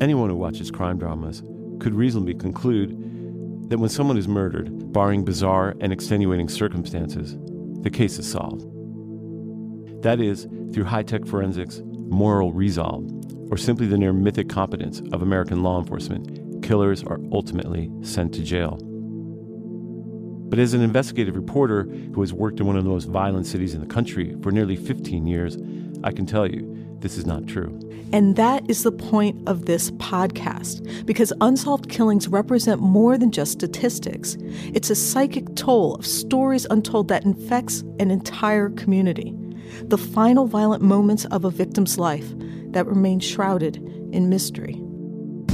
Anyone who watches crime dramas could reasonably conclude that when someone is murdered, barring bizarre and extenuating circumstances, the case is solved. That is, through high tech forensics, moral resolve, or simply the near mythic competence of American law enforcement, killers are ultimately sent to jail. But as an investigative reporter who has worked in one of the most violent cities in the country for nearly 15 years, I can tell you this is not true. And that is the point of this podcast, because unsolved killings represent more than just statistics. It's a psychic toll of stories untold that infects an entire community. The final violent moments of a victim's life that remain shrouded in mystery.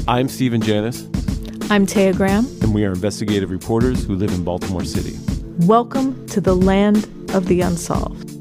I'm Stephen Janis. I'm Taya Graham. And we are investigative reporters who live in Baltimore City. Welcome to the land of the unsolved.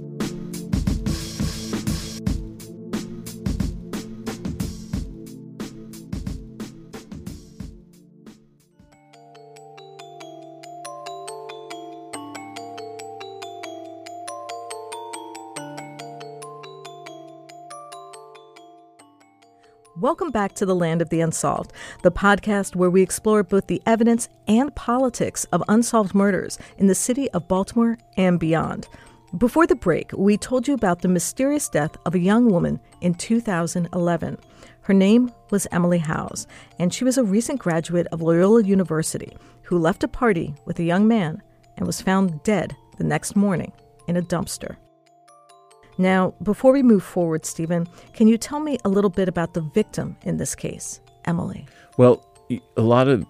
Welcome back to the Land of the Unsolved, the podcast where we explore both the evidence and politics of unsolved murders in the city of Baltimore and beyond. Before the break, we told you about the mysterious death of a young woman in 2011. Her name was Emily Howes, and she was a recent graduate of Loyola University who left a party with a young man and was found dead the next morning in a dumpster. Now, before we move forward, Stephen, can you tell me a little bit about the victim in this case, Emily? Well, a lot of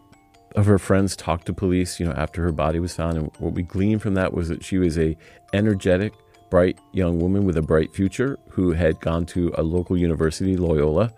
of her friends talked to police, you know, after her body was found, and what we gleaned from that was that she was a energetic, bright young woman with a bright future who had gone to a local university, Loyola,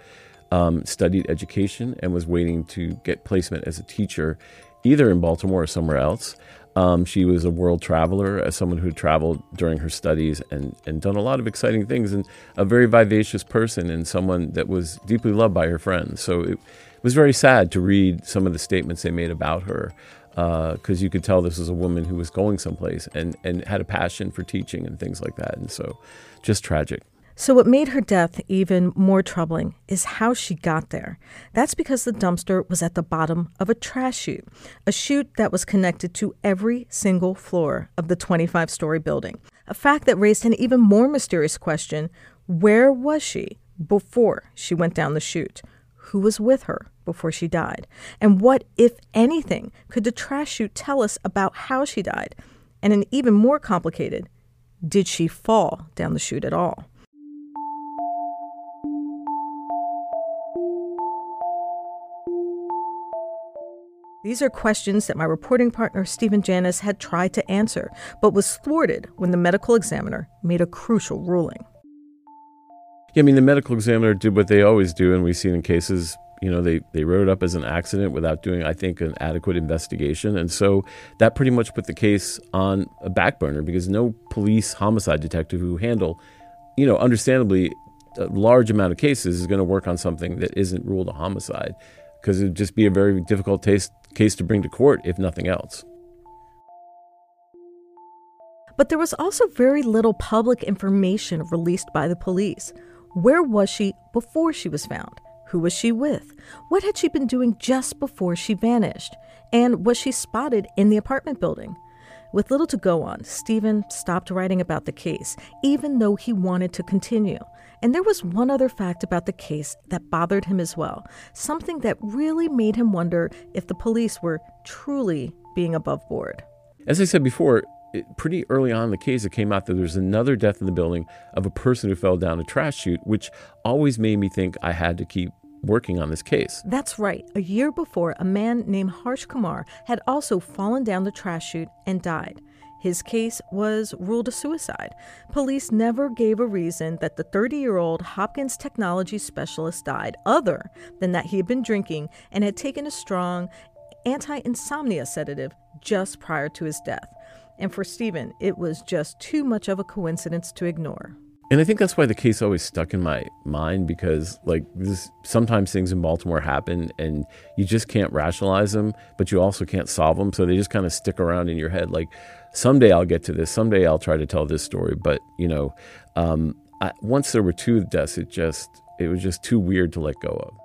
um, studied education, and was waiting to get placement as a teacher, either in Baltimore or somewhere else. Um, she was a world traveler, as someone who traveled during her studies and, and done a lot of exciting things, and a very vivacious person, and someone that was deeply loved by her friends. So it was very sad to read some of the statements they made about her, because uh, you could tell this was a woman who was going someplace and, and had a passion for teaching and things like that. And so just tragic. So, what made her death even more troubling is how she got there. That's because the dumpster was at the bottom of a trash chute, a chute that was connected to every single floor of the 25 story building. A fact that raised an even more mysterious question where was she before she went down the chute? Who was with her before she died? And what, if anything, could the trash chute tell us about how she died? And an even more complicated, did she fall down the chute at all? These are questions that my reporting partner Stephen Janis had tried to answer, but was thwarted when the medical examiner made a crucial ruling. Yeah, I mean, the medical examiner did what they always do, and we've seen in cases, you know, they, they wrote it up as an accident without doing, I think, an adequate investigation. And so that pretty much put the case on a back burner because no police homicide detective who handle, you know, understandably, a large amount of cases is going to work on something that isn't ruled a homicide because it would just be a very difficult taste, case to bring to court, if nothing else. But there was also very little public information released by the police. Where was she before she was found? Who was she with? What had she been doing just before she vanished? And was she spotted in the apartment building? With little to go on, Stephen stopped writing about the case, even though he wanted to continue. And there was one other fact about the case that bothered him as well, something that really made him wonder if the police were truly being above board. As I said before, it, pretty early on in the case, it came out that there was another death in the building of a person who fell down a trash chute, which always made me think I had to keep working on this case. That's right. A year before, a man named Harsh Kumar had also fallen down the trash chute and died. His case was ruled a suicide. Police never gave a reason that the 30 year old Hopkins technology specialist died, other than that he had been drinking and had taken a strong anti insomnia sedative just prior to his death. And for Stephen, it was just too much of a coincidence to ignore. And I think that's why the case always stuck in my mind because, like, this, sometimes things in Baltimore happen and you just can't rationalize them, but you also can't solve them. So they just kind of stick around in your head. Like, someday I'll get to this. Someday I'll try to tell this story. But you know, um, I, once there were two deaths, it just it was just too weird to let go of.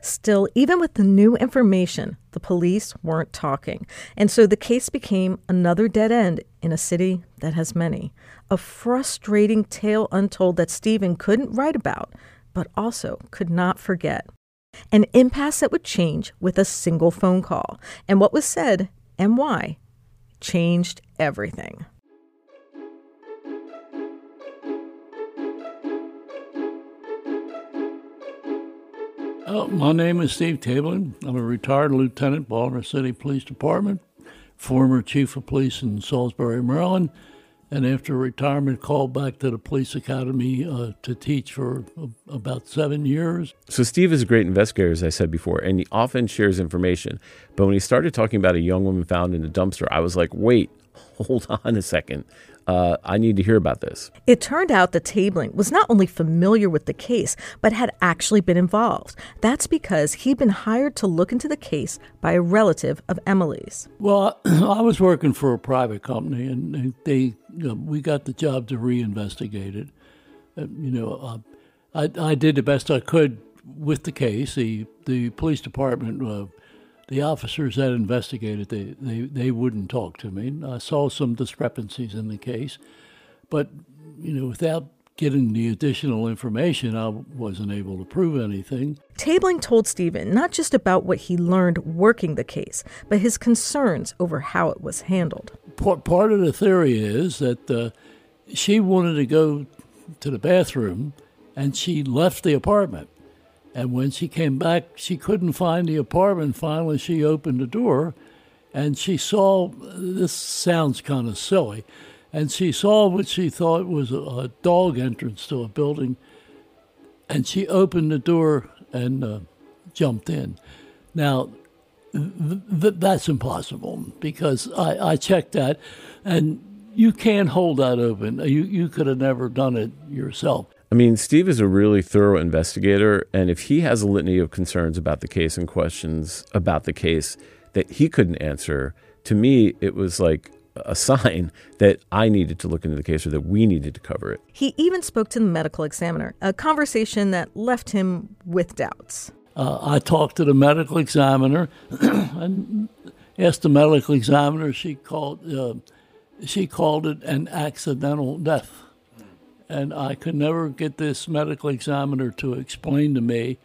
Still, even with the new information, the police weren't talking. And so the case became another dead end in a city that has many. A frustrating tale untold that Stephen couldn't write about, but also could not forget. An impasse that would change with a single phone call. And what was said and why changed everything. Oh, my name is Steve Tabeling. I'm a retired lieutenant, Baltimore City Police Department, former chief of police in Salisbury, Maryland, and after retirement, called back to the police academy uh, to teach for uh, about seven years. So, Steve is a great investigator, as I said before, and he often shares information. But when he started talking about a young woman found in a dumpster, I was like, wait, hold on a second uh, I need to hear about this. It turned out that Tabeling was not only familiar with the case, but had actually been involved. That's because he'd been hired to look into the case by a relative of Emily's. Well, I was working for a private company, and they you know, we got the job to reinvestigate it. Uh, you know, uh, I, I did the best I could with the case. The the police department uh, the officers that investigated, they, they, they wouldn't talk to me. I saw some discrepancies in the case, but you know, without getting the additional information, I wasn't able to prove anything. Tabeling told Stephen not just about what he learned working the case, but his concerns over how it was handled. Part, part of the theory is that uh, she wanted to go to the bathroom and she left the apartment. And when she came back, she couldn't find the apartment. Finally, she opened the door and she saw this sounds kind of silly. And she saw what she thought was a, a dog entrance to a building. And she opened the door and uh, jumped in. Now, th- th- that's impossible because I, I checked that and you can't hold that open. You, you could have never done it yourself. I mean, Steve is a really thorough investigator, and if he has a litany of concerns about the case and questions about the case that he couldn't answer, to me, it was like a sign that I needed to look into the case or that we needed to cover it. He even spoke to the medical examiner, a conversation that left him with doubts. Uh, I talked to the medical examiner and asked the medical examiner. She called uh, she called it an accidental death and I could never get this medical examiner to explain to me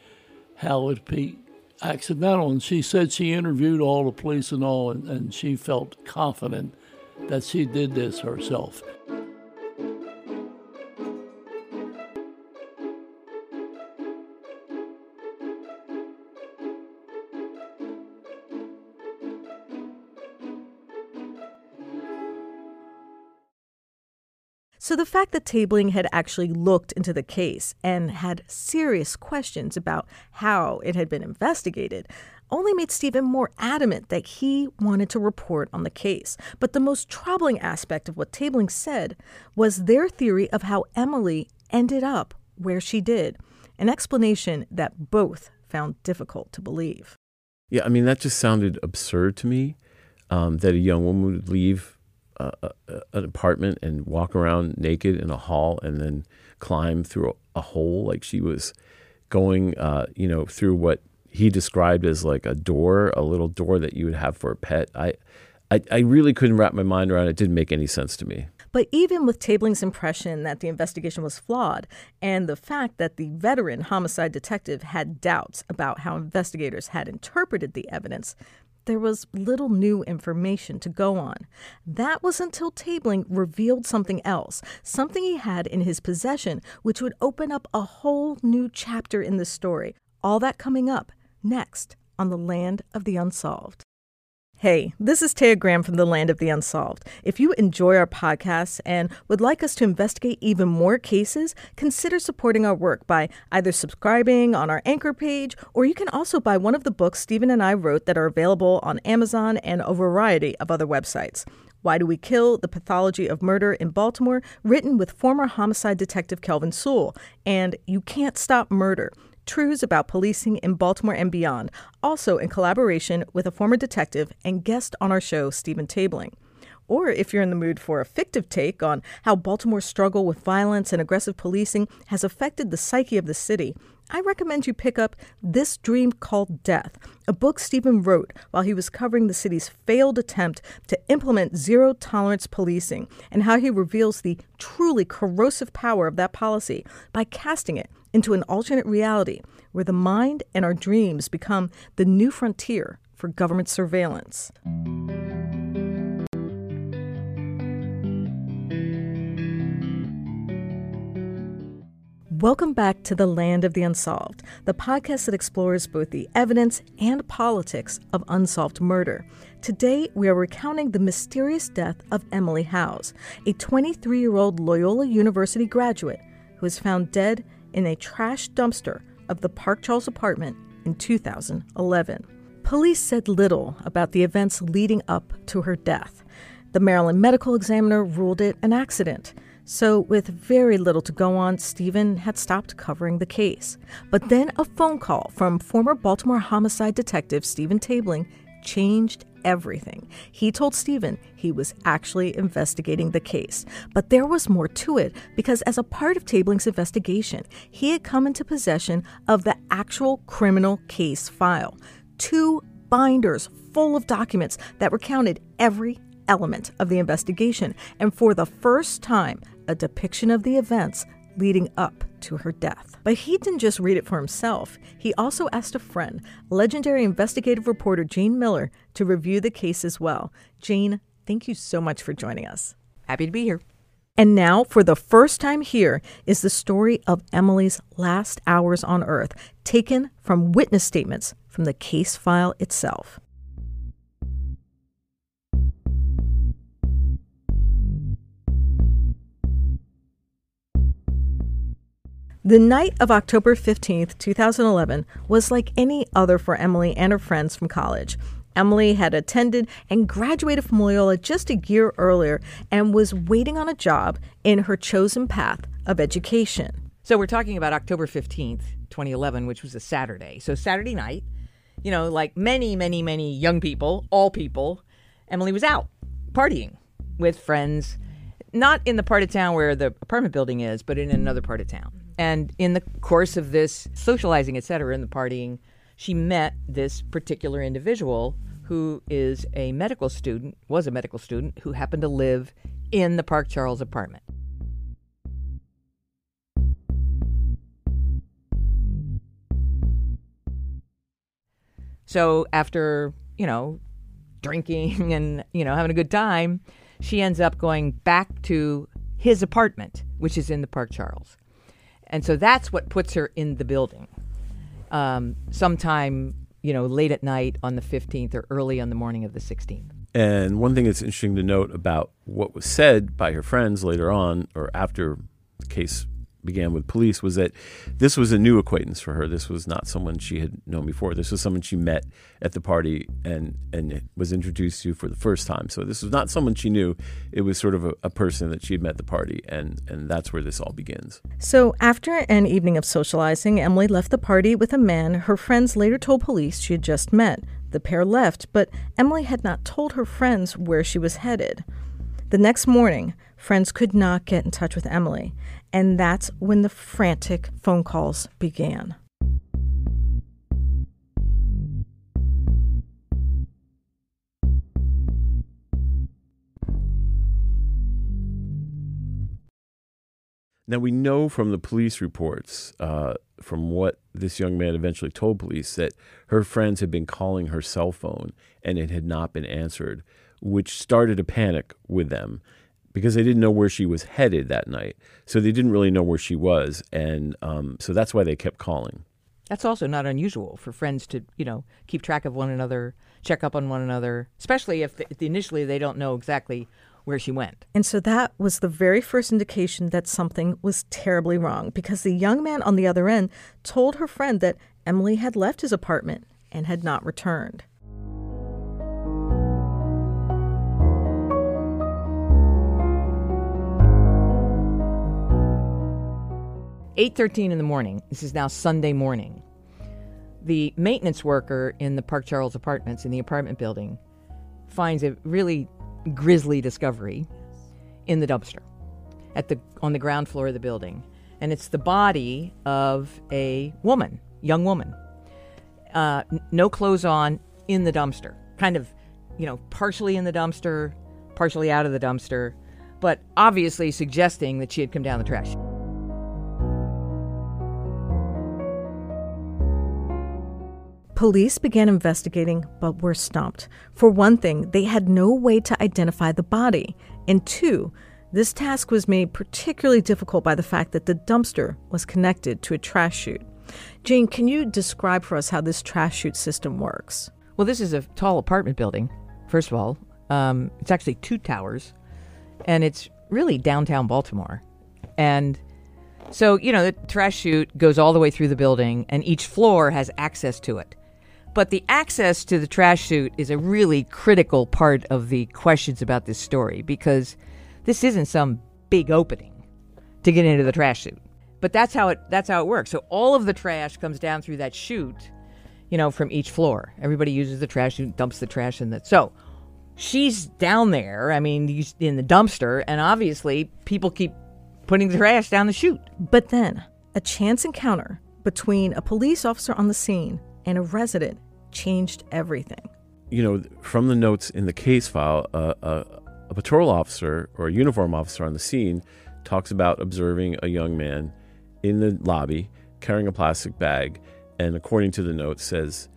how it'd be accidental. And she said she interviewed all the police and all, and, and she felt confident that she did this herself. So the fact that Tabeling had actually looked into the case and had serious questions about how it had been investigated only made Stephen more adamant that he wanted to report on the case. But the most troubling aspect of what Tabeling said was their theory of how Emily ended up where she did, an explanation that both found difficult to believe. Yeah, I mean, that just sounded absurd to me um, that a young woman would leave a, an apartment and walk around naked in a hall and then climb through a, a hole like she was going, uh, you know, through what he described as like a door, a little door that you would have for a pet. I, I, I really couldn't wrap my mind around it. It didn't make any sense to me. But even with Tabeling's impression that the investigation was flawed and the fact that the veteran homicide detective had doubts about how investigators had interpreted the evidence, there was little new information to go on. That was until Tabeling revealed something else, something he had in his possession, which would open up a whole new chapter in the story. All that coming up next on the Land of the Unsolved. Hey, this is Taya Graham from the Land of the Unsolved. If you enjoy our podcasts and would like us to investigate even more cases, consider supporting our work by either subscribing on our anchor page, or you can also buy one of the books Stephen and I wrote that are available on Amazon and a variety of other websites. Why Do We Kill? The Pathology of Murder in Baltimore, written with former homicide detective Kelvin Sewell, and You Can't Stop Murder Truths About Policing in Baltimore and Beyond, also in collaboration with a former detective and guest on our show, Stephen Tabeling. Or if you're in the mood for a fictive take on how Baltimore's struggle with violence and aggressive policing has affected the psyche of the city, I recommend you pick up This Dream Called Death, a book Stephen wrote while he was covering the city's failed attempt to implement zero tolerance policing and how he reveals the truly corrosive power of that policy by casting it into an alternate reality where the mind and our dreams become the new frontier for government surveillance. Welcome back to The Land of the Unsolved, the podcast that explores both the evidence and politics of unsolved murder. Today, we are recounting the mysterious death of Emily Howes, a 23 year old Loyola University graduate who was found dead in a trash dumpster of the Park Charles apartment in 2011. Police said little about the events leading up to her death. The Maryland medical examiner ruled it an accident. So, with very little to go on, Stephen had stopped covering the case. But then a phone call from former Baltimore homicide detective Stephen Tabeling changed everything. He told Stephen he was actually investigating the case. But there was more to it because, as a part of Tabeling's investigation, he had come into possession of the actual criminal case file two binders full of documents that recounted every element of the investigation, and for the first time, a depiction of the events leading up to her death. But he didn't just read it for himself. He also asked a friend, legendary investigative reporter Jayne Miller, to review the case as well. Jane, thank you so much for joining us. Happy to be here. And now, for the first time here, is the story of Emily's last hours on Earth, taken from witness statements from the case file itself. The night of October 15th, 2011, was like any other for Emily and her friends from college. Emily had attended and graduated from Loyola just a year earlier and was waiting on a job in her chosen path of education. So we're talking about October 15th, 2011, which was a Saturday. So Saturday night, you know, like many, many, many young people, all people, Emily was out partying with friends, not in the part of town where the apartment building is, but in another part of town. And in the course of this socializing, et cetera, in the partying, she met this particular individual who is a medical student, was a medical student, who happened to live in the Park Charles apartment. So after, you know, drinking and, you know, having a good time, she ends up going back to his apartment, which is in the Park Charles. And so that's what puts her in the building. Um, sometime, you know, late at night on the 15th or early on the morning of the 16th. And one thing that's interesting to note about what was said by her friends later on or after the case began with police was that this was a new acquaintance for her. This was not someone she had known before. This was someone she met at the party and and was introduced to for the first time. So this was not someone she knew. It was sort of a, a person that she had met at the party, and and that's where this all begins. So after an evening of socializing, Emily left the party with a man her friends later told police she had just met. The pair left, but Emily had not told her friends where she was headed. The next morning, friends could not get in touch with Emily, and that's when the frantic phone calls began. Now, we know from the police reports, uh, from what this young man eventually told police, that her friends had been calling her cell phone and it had not been answered, which started a panic with them because they didn't know where she was headed that night. So they didn't really know where she was. And um, so that's why they kept calling. That's also not unusual for friends to, you know, keep track of one another, check up on one another, especially if, the, if initially they don't know exactly where she went. And so that was the very first indication that something was terribly wrong because the young man on the other end told her friend that Emily had left his apartment and had not returned. Eight thirteen in the morning. This is now Sunday morning. The maintenance worker in the Park Charles apartments in the apartment building finds a really grisly discovery in the dumpster at the on the ground floor of the building. and it's the body of a woman, young woman, uh, no clothes on, in the dumpster, kind of, you know, partially in the dumpster, partially out of the dumpster, but obviously suggesting that she had come down the trash. Police began investigating, but were stumped. For one thing, they had no way to identify the body. And two, this task was made particularly difficult by the fact that the dumpster was connected to a trash chute. Jayne, can you describe for us how this trash chute system works? Well, this is a tall apartment building, first of all. Um, it's actually two towers, and it's really downtown Baltimore. And so, you know, the trash chute goes all the way through the building, and each floor has access to it. But the access to the trash chute is a really critical part of the questions about this story because this isn't some big opening to get into the trash chute. But that's how it that's how it works. So all of the trash comes down through that chute, you know, from each floor. Everybody uses the trash chute, dumps the trash in that. So she's down there. I mean, in the dumpster, and obviously people keep putting the trash down the chute. But then, a chance encounter between a police officer on the scene and a resident changed everything. You know, from the notes in the case file, uh, uh, a patrol officer or a uniform officer on the scene talks about observing a young man in the lobby carrying a plastic bag, and according to the notes, says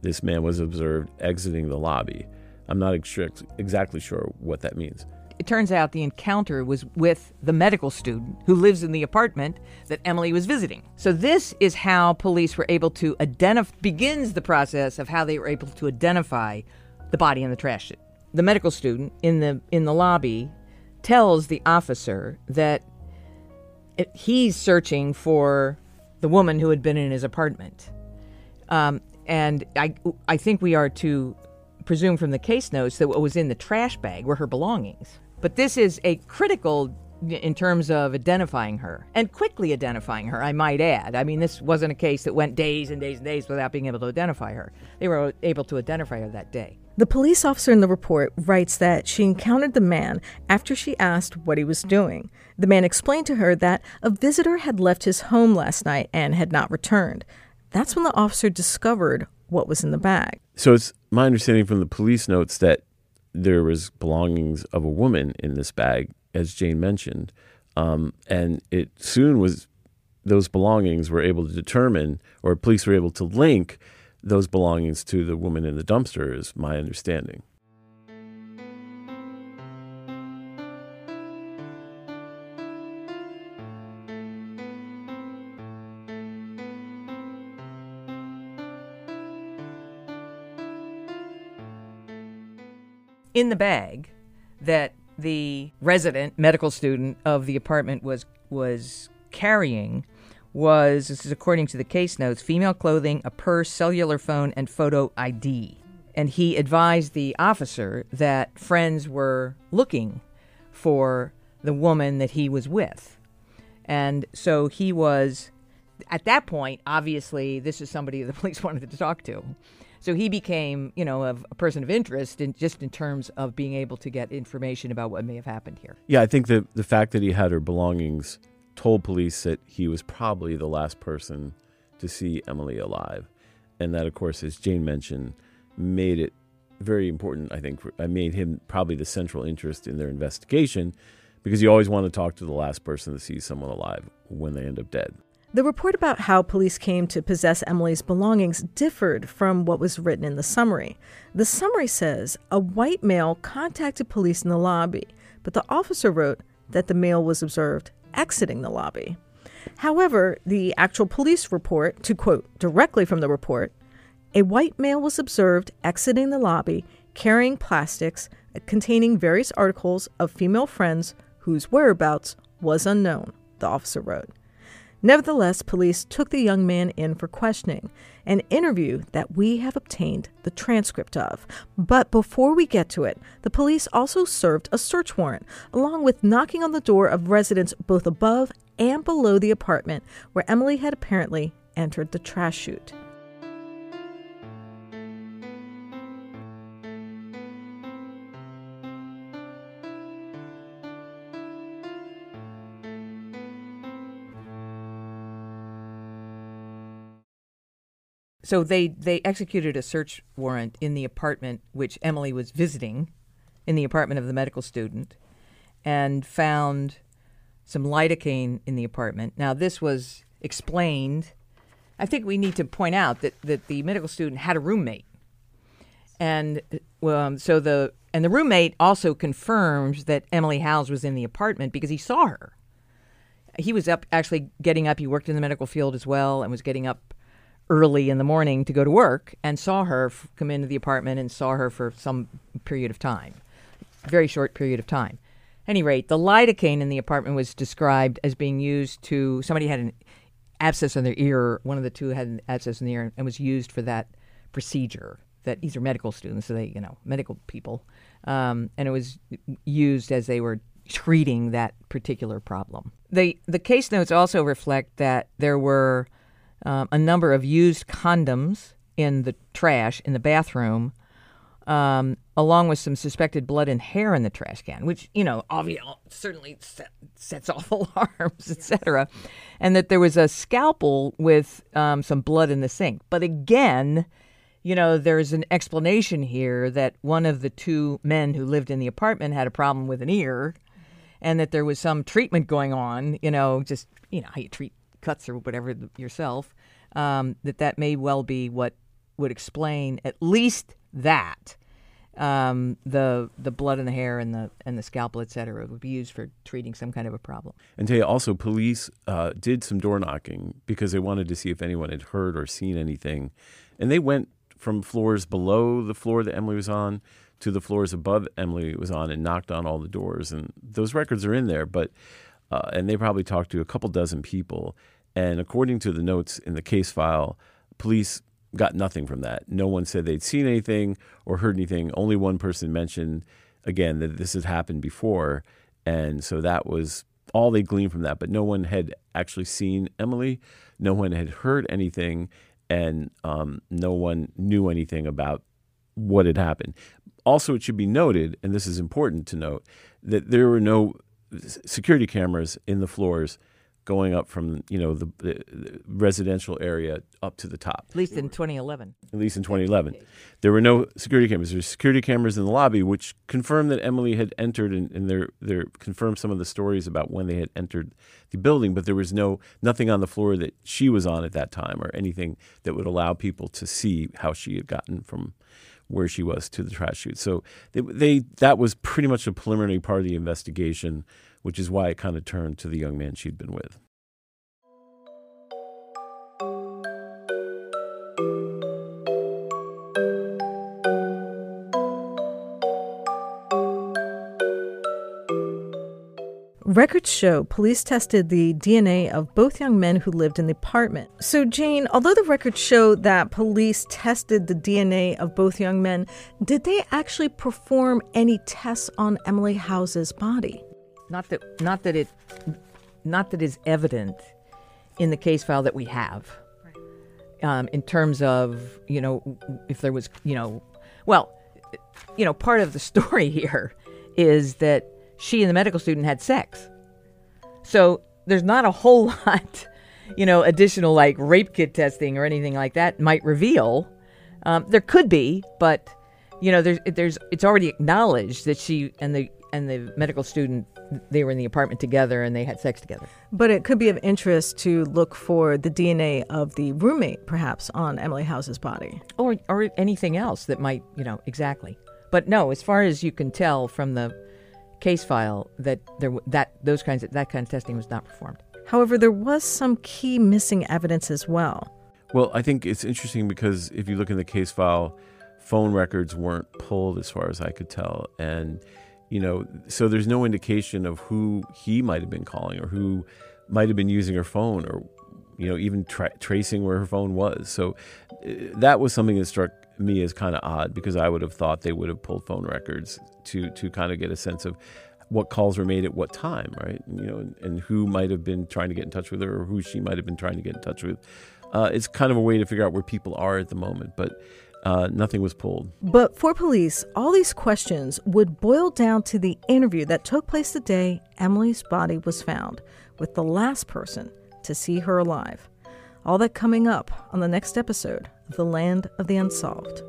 this man was observed exiting the lobby. I'm not ex- exactly sure what that means. It turns out the encounter was with the medical student who lives in the apartment that Emily was visiting. So this is how police were able to identify begins the process of how they were able to identify the body in the trash. The medical student in the in the lobby tells the officer that it, he's searching for the woman who had been in his apartment. Um, and I, I think we are to presume from the case notes that what was in the trash bag were her belongings. But this is a critical in terms of identifying her and quickly identifying her, I might add. I mean, this wasn't a case that went days and days and days without being able to identify her. They were able to identify her that day. The police officer in the report writes that she encountered the man after she asked what he was doing. The man explained to her that a visitor had left his home last night and had not returned. That's when the officer discovered what was in the bag. So it's my understanding from the police notes that there was belongings of a woman in this bag, as Jayne mentioned, um, and it soon was those belongings were able to determine, or police were able to link those belongings to the woman in the dumpster, is my understanding. In the bag that the resident medical student of the apartment was was carrying was this is according to the case notes female clothing a purse cellular phone and photo id and he advised the officer that friends were looking for the woman that he was with. And so he was at that point obviously this is somebody the police wanted to talk to so he became, you know, a, a person of interest in just in terms of being able to get information about what may have happened here. Yeah, I think the the fact that he had her belongings told police that he was probably the last person to see Emily alive, and that, of course, as Jayne mentioned, made it very important. I think I uh, made him probably the central interest in their investigation because you always want to talk to the last person to see someone alive when they end up dead. The report about how police came to possess Emily's belongings differed from what was written in the summary. The summary says a white male contacted police in the lobby, but the officer wrote that the male was observed exiting the lobby. However, the actual police report, to quote directly from the report, a white male was observed exiting the lobby carrying plastics containing various articles of female friends whose whereabouts was unknown, the officer wrote. Nevertheless, police took the young man in for questioning, an interview that we have obtained the transcript of. But before we get to it, the police also served a search warrant, along with knocking on the door of residents both above and below the apartment where Emily had apparently entered the trash chute. So they they executed a search warrant in the apartment which Emily was visiting, in the apartment of the medical student, and found some lidocaine in the apartment. Now this was explained. I think we need to point out that that the medical student had a roommate, and um, so the and the roommate also confirmed that Emily Howes was in the apartment because he saw her. He was up actually getting up. He worked in the medical field as well and was getting up early in the morning to go to work and saw her f- come into the apartment and saw her for some period of time, very short period of time. At any rate, the lidocaine in the apartment was described as being used to somebody had an abscess on their ear. One of the two had an abscess in the ear and was used for that procedure. That these are medical students, so they, you know, medical people, um, and it was used as they were treating that particular problem. They, the case notes also reflect that there were um, a number of used condoms in the trash in the bathroom, um, along with some suspected blood and hair in the trash can, which you know obviously certainly set, sets off alarms, etc. And that there was a scalpel with um, some blood in the sink. But again, you know, there's an explanation here that one of the two men who lived in the apartment had a problem with an ear, and that there was some treatment going on. You know, just you know how you treat cuts or whatever yourself. Um, that that may well be what would explain at least that um, the the blood in the hair and the and the scalpel, et cetera, would be used for treating some kind of a problem. And Taya, also, police uh, did some door knocking because they wanted to see if anyone had heard or seen anything. And they went from floors below the floor that Emily was on to the floors above Emily was on and knocked on all the doors. And those records are in there, but uh, and they probably talked to a couple dozen people. And according to the notes in the case file, police got nothing from that. No one said they'd seen anything or heard anything. Only one person mentioned, again, that this had happened before. And so that was all they gleaned from that. But no one had actually seen Emily. No one had heard anything. And um, no one knew anything about what had happened. Also, it should be noted, and this is important to note, that there were no security cameras in the floors going up from you know the, the, the, residential area up to the top. At least in 2011. At least in 2011, there were no security cameras. There were security cameras in the lobby, which confirmed that Emily had entered, and, and there there confirmed some of the stories about when they had entered the building. But there was no nothing on the floor that she was on at that time, or anything that would allow people to see how she had gotten from where she was to the trash chute. So they, they that was pretty much a preliminary part of the investigation which is why it kind of turned to the young man she'd been with. Records show police tested the DNA of both young men who lived in the apartment. So, Jayne, although the records show that police tested the DNA of both young men, did they actually perform any tests on Emily Howes's body? Not that not that it not that is evident in the case file that we have. Um, in terms of you know if there was you know well you know part of the story here is that she and the medical student had sex. So there's not a whole lot you know additional like rape kit testing or anything like that might reveal. Um, there could be but you know there's there's it's already acknowledged that she and the and the medical student they were in the apartment together and they had sex together. But it could be of interest to look for the DNA of the roommate, perhaps, on Emily Howes's body, or or anything else that might, you know, exactly. But no, as far as you can tell from the case file, that there that those kinds of that kind of testing was not performed. However, there was some key missing evidence as well. Well, I think it's interesting because if you look in the case file, phone records weren't pulled as far as I could tell, and you know, so there's no indication of who he might have been calling or who might have been using her phone or, you know, even tra- tracing where her phone was. So uh, that was something that struck me as kind of odd because I would have thought they would have pulled phone records to to kind of get a sense of what calls were made at what time, right? You know, and, and who might have been trying to get in touch with her or who she might have been trying to get in touch with. Uh, it's kind of a way to figure out where people are at the moment, but uh, nothing was pulled. But for police, all these questions would boil down to the interview that took place the day Emily's body was found with the last person to see her alive. All that coming up on the next episode of The Land of the Unsolved.